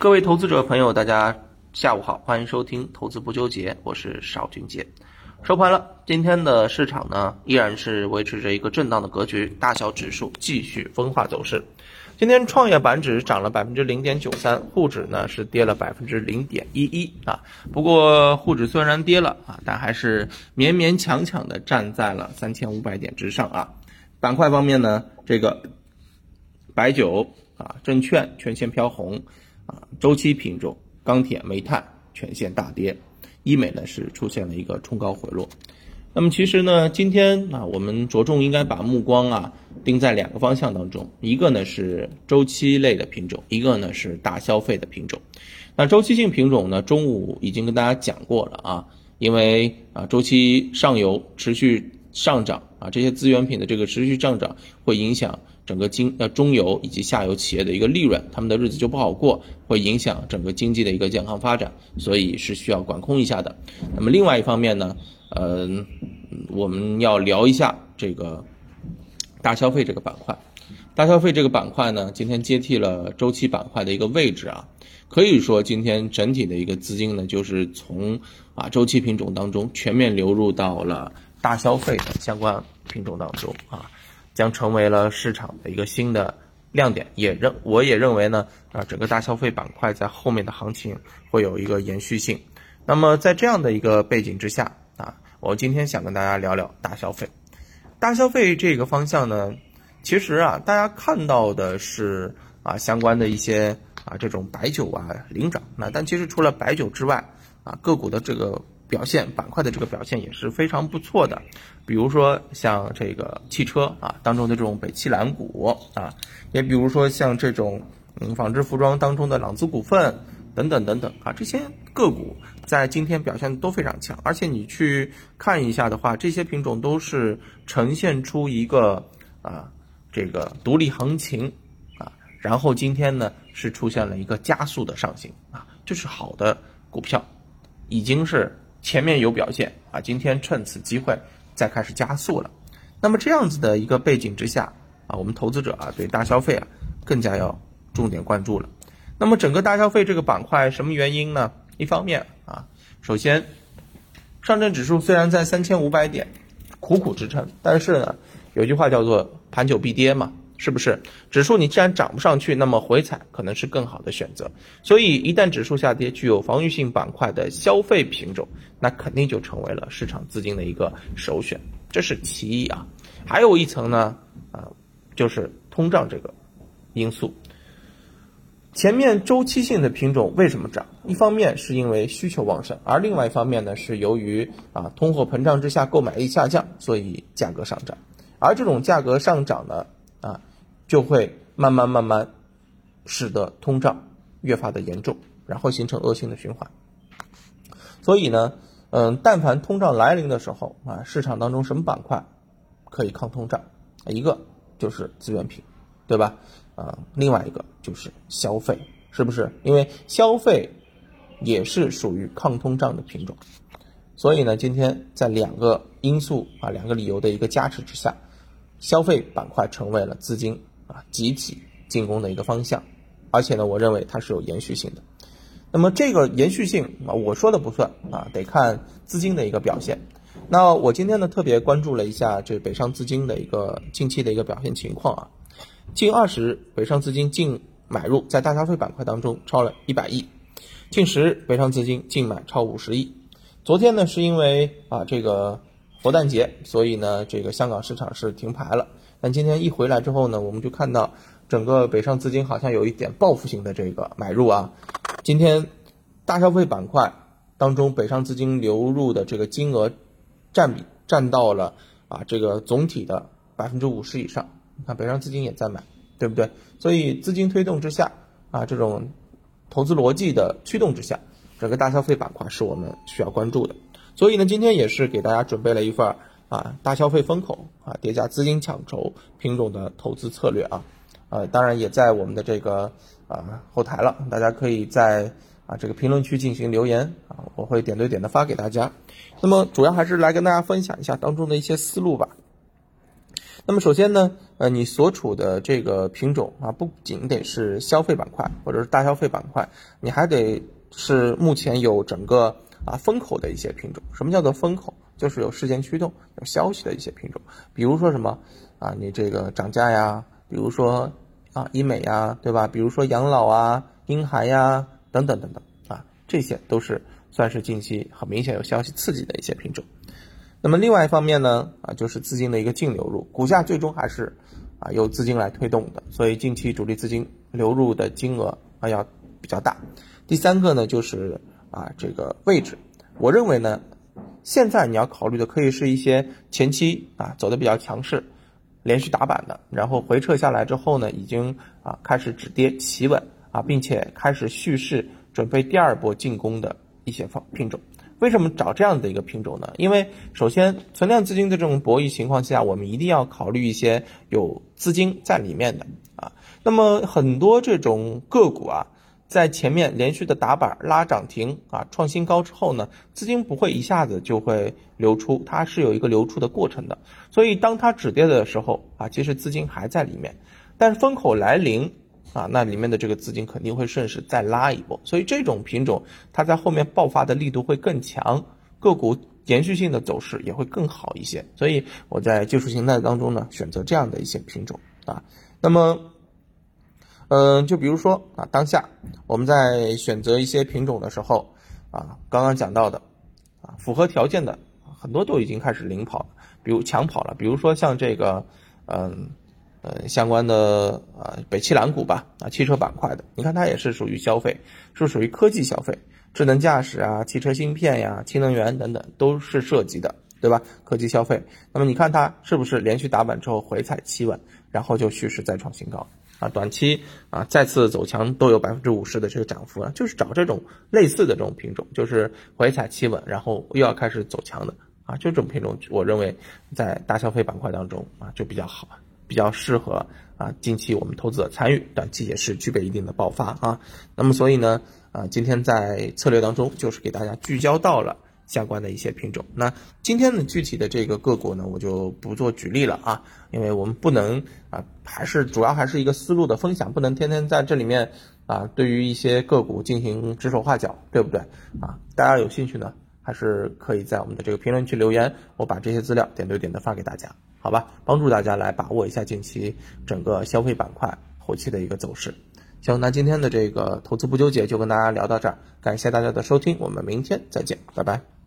各位投资者朋友，大家下午好，欢迎收听《投资不纠结》，我是邵军杰。收盘了，今天的市场呢依然是维持着一个震荡的格局，大小指数继续分化走势。今天创业板指涨了百分之零点九三，沪指呢是跌了百分之零点一一啊。不过沪指虽然跌了啊，但还是勉勉强强的站在了三千五百点之上啊。板块方面呢，这个白酒啊，证券全线飘红。啊，周期品种钢铁、煤炭全线大跌，医美呢是出现了一个冲高回落。那么其实呢，今天啊，我们着重应该把目光啊盯在两个方向当中，一个呢是周期类的品种，一个呢是大消费的品种。那周期性品种呢，中午已经跟大家讲过了啊，因为啊周期上游持续上涨啊，这些资源品的这个持续上涨会影响。整个经呃中游以及下游企业的一个利润，他们的日子就不好过，会影响整个经济的一个健康发展，所以是需要管控一下的。那么另外一方面呢，呃，我们要聊一下这个大消费这个板块。大消费这个板块呢，今天接替了周期板块的一个位置啊，可以说今天整体的一个资金呢，就是从啊周期品种当中全面流入到了大消费的相关品种当中啊。将成为了市场的一个新的亮点，也认我也认为呢，啊，整个大消费板块在后面的行情会有一个延续性。那么在这样的一个背景之下啊，我今天想跟大家聊聊大消费。大消费这个方向呢，其实啊，大家看到的是啊相关的一些啊这种白酒啊领涨，那但其实除了白酒之外啊，个股的这个。表现板块的这个表现也是非常不错的，比如说像这个汽车啊当中的这种北汽蓝谷啊，也比如说像这种嗯纺织服装当中的朗姿股份等等等等啊，这些个股在今天表现都非常强，而且你去看一下的话，这些品种都是呈现出一个啊这个独立行情啊，然后今天呢是出现了一个加速的上行啊，这是好的股票，已经是。前面有表现啊，今天趁此机会再开始加速了。那么这样子的一个背景之下啊，我们投资者啊对大消费啊更加要重点关注了。那么整个大消费这个板块什么原因呢？一方面啊，首先上证指数虽然在三千五百点苦苦支撑，但是呢，有句话叫做盘久必跌嘛。是不是指数你既然涨不上去，那么回踩可能是更好的选择。所以一旦指数下跌，具有防御性板块的消费品种，那肯定就成为了市场资金的一个首选。这是其一啊，还有一层呢，啊，就是通胀这个因素。前面周期性的品种为什么涨？一方面是因为需求旺盛，而另外一方面呢，是由于啊通货膨胀之下购买力下降，所以价格上涨。而这种价格上涨呢，就会慢慢慢慢，使得通胀越发的严重，然后形成恶性的循环。所以呢，嗯，但凡通胀来临的时候啊，市场当中什么板块可以抗通胀？一个就是资源品，对吧？啊，另外一个就是消费，是不是？因为消费也是属于抗通胀的品种。所以呢，今天在两个因素啊，两个理由的一个加持之下，消费板块成为了资金。啊，集体进攻的一个方向，而且呢，我认为它是有延续性的。那么这个延续性啊，我说的不算啊，得看资金的一个表现。那我今天呢，特别关注了一下这北上资金的一个近期的一个表现情况啊。近二十北上资金净买入在大消费板块当中超了一百亿，近十北上资金净买超五十亿。昨天呢，是因为啊这个佛诞节，所以呢，这个香港市场是停牌了。但今天一回来之后呢，我们就看到整个北上资金好像有一点报复性的这个买入啊。今天大消费板块当中，北上资金流入的这个金额占比占到了啊这个总体的百分之五十以上。你看北上资金也在买，对不对？所以资金推动之下啊，这种投资逻辑的驱动之下，整个大消费板块是我们需要关注的。所以呢，今天也是给大家准备了一份。啊，大消费风口啊，叠加资金抢筹品种的投资策略啊，呃，当然也在我们的这个啊后台了，大家可以在啊这个评论区进行留言啊，我会点对点的发给大家。那么主要还是来跟大家分享一下当中的一些思路吧。那么首先呢，呃，你所处的这个品种啊，不仅得是消费板块或者是大消费板块，你还得是目前有整个啊风口的一些品种。什么叫做风口？就是有事件驱动、有消息的一些品种。比如说什么啊，你这个涨价呀，比如说啊医美呀，对吧？比如说养老啊、婴孩呀等等等等啊，这些都是算是近期很明显有消息刺激的一些品种。那么另外一方面呢，啊，就是资金的一个净流入，股价最终还是啊由资金来推动的，所以近期主力资金流入的金额啊要比较大。第三个呢，就是啊这个位置，我认为呢，现在你要考虑的可以是一些前期啊走的比较强势，连续打板的，然后回撤下来之后呢，已经啊开始止跌企稳啊，并且开始蓄势准备第二波进攻的一些方品种。为什么找这样的一个品种呢？因为首先存量资金的这种博弈情况下，我们一定要考虑一些有资金在里面的啊。那么很多这种个股啊，在前面连续的打板拉涨停啊，创新高之后呢，资金不会一下子就会流出，它是有一个流出的过程的。所以当它止跌的时候啊，其实资金还在里面，但是风口来临。啊，那里面的这个资金肯定会顺势再拉一波，所以这种品种它在后面爆发的力度会更强，个股延续性的走势也会更好一些。所以我在技术形态当中呢，选择这样的一些品种啊。那么，嗯，就比如说啊，当下我们在选择一些品种的时候啊，刚刚讲到的啊，符合条件的很多都已经开始领跑了，比如抢跑了，比如说像这个，嗯。呃，相关的啊，北汽蓝股吧，啊，汽车板块的，你看它也是属于消费，是属于科技消费，智能驾驶啊，汽车芯片呀，氢能源等等都是涉及的，对吧？科技消费，那么你看它是不是连续打板之后回踩企稳，然后就蓄势再创新高啊？短期啊再次走强都有百分之五十的这个涨幅啊，就是找这种类似的这种品种，就是回踩企稳，然后又要开始走强的啊，就这种品种，我认为在大消费板块当中啊就比较好。比较适合啊，近期我们投资者参与，短期也是具备一定的爆发啊。那么所以呢，啊，今天在策略当中就是给大家聚焦到了相关的一些品种。那今天的具体的这个个股呢，我就不做举例了啊，因为我们不能啊，还是主要还是一个思路的分享，不能天天在这里面啊，对于一些个股进行指手画脚，对不对啊？大家有兴趣呢，还是可以在我们的这个评论区留言，我把这些资料点对点的发给大家。好吧，帮助大家来把握一下近期整个消费板块后期的一个走势。行，那今天的这个投资不纠结就跟大家聊到这儿，感谢大家的收听，我们明天再见，拜拜。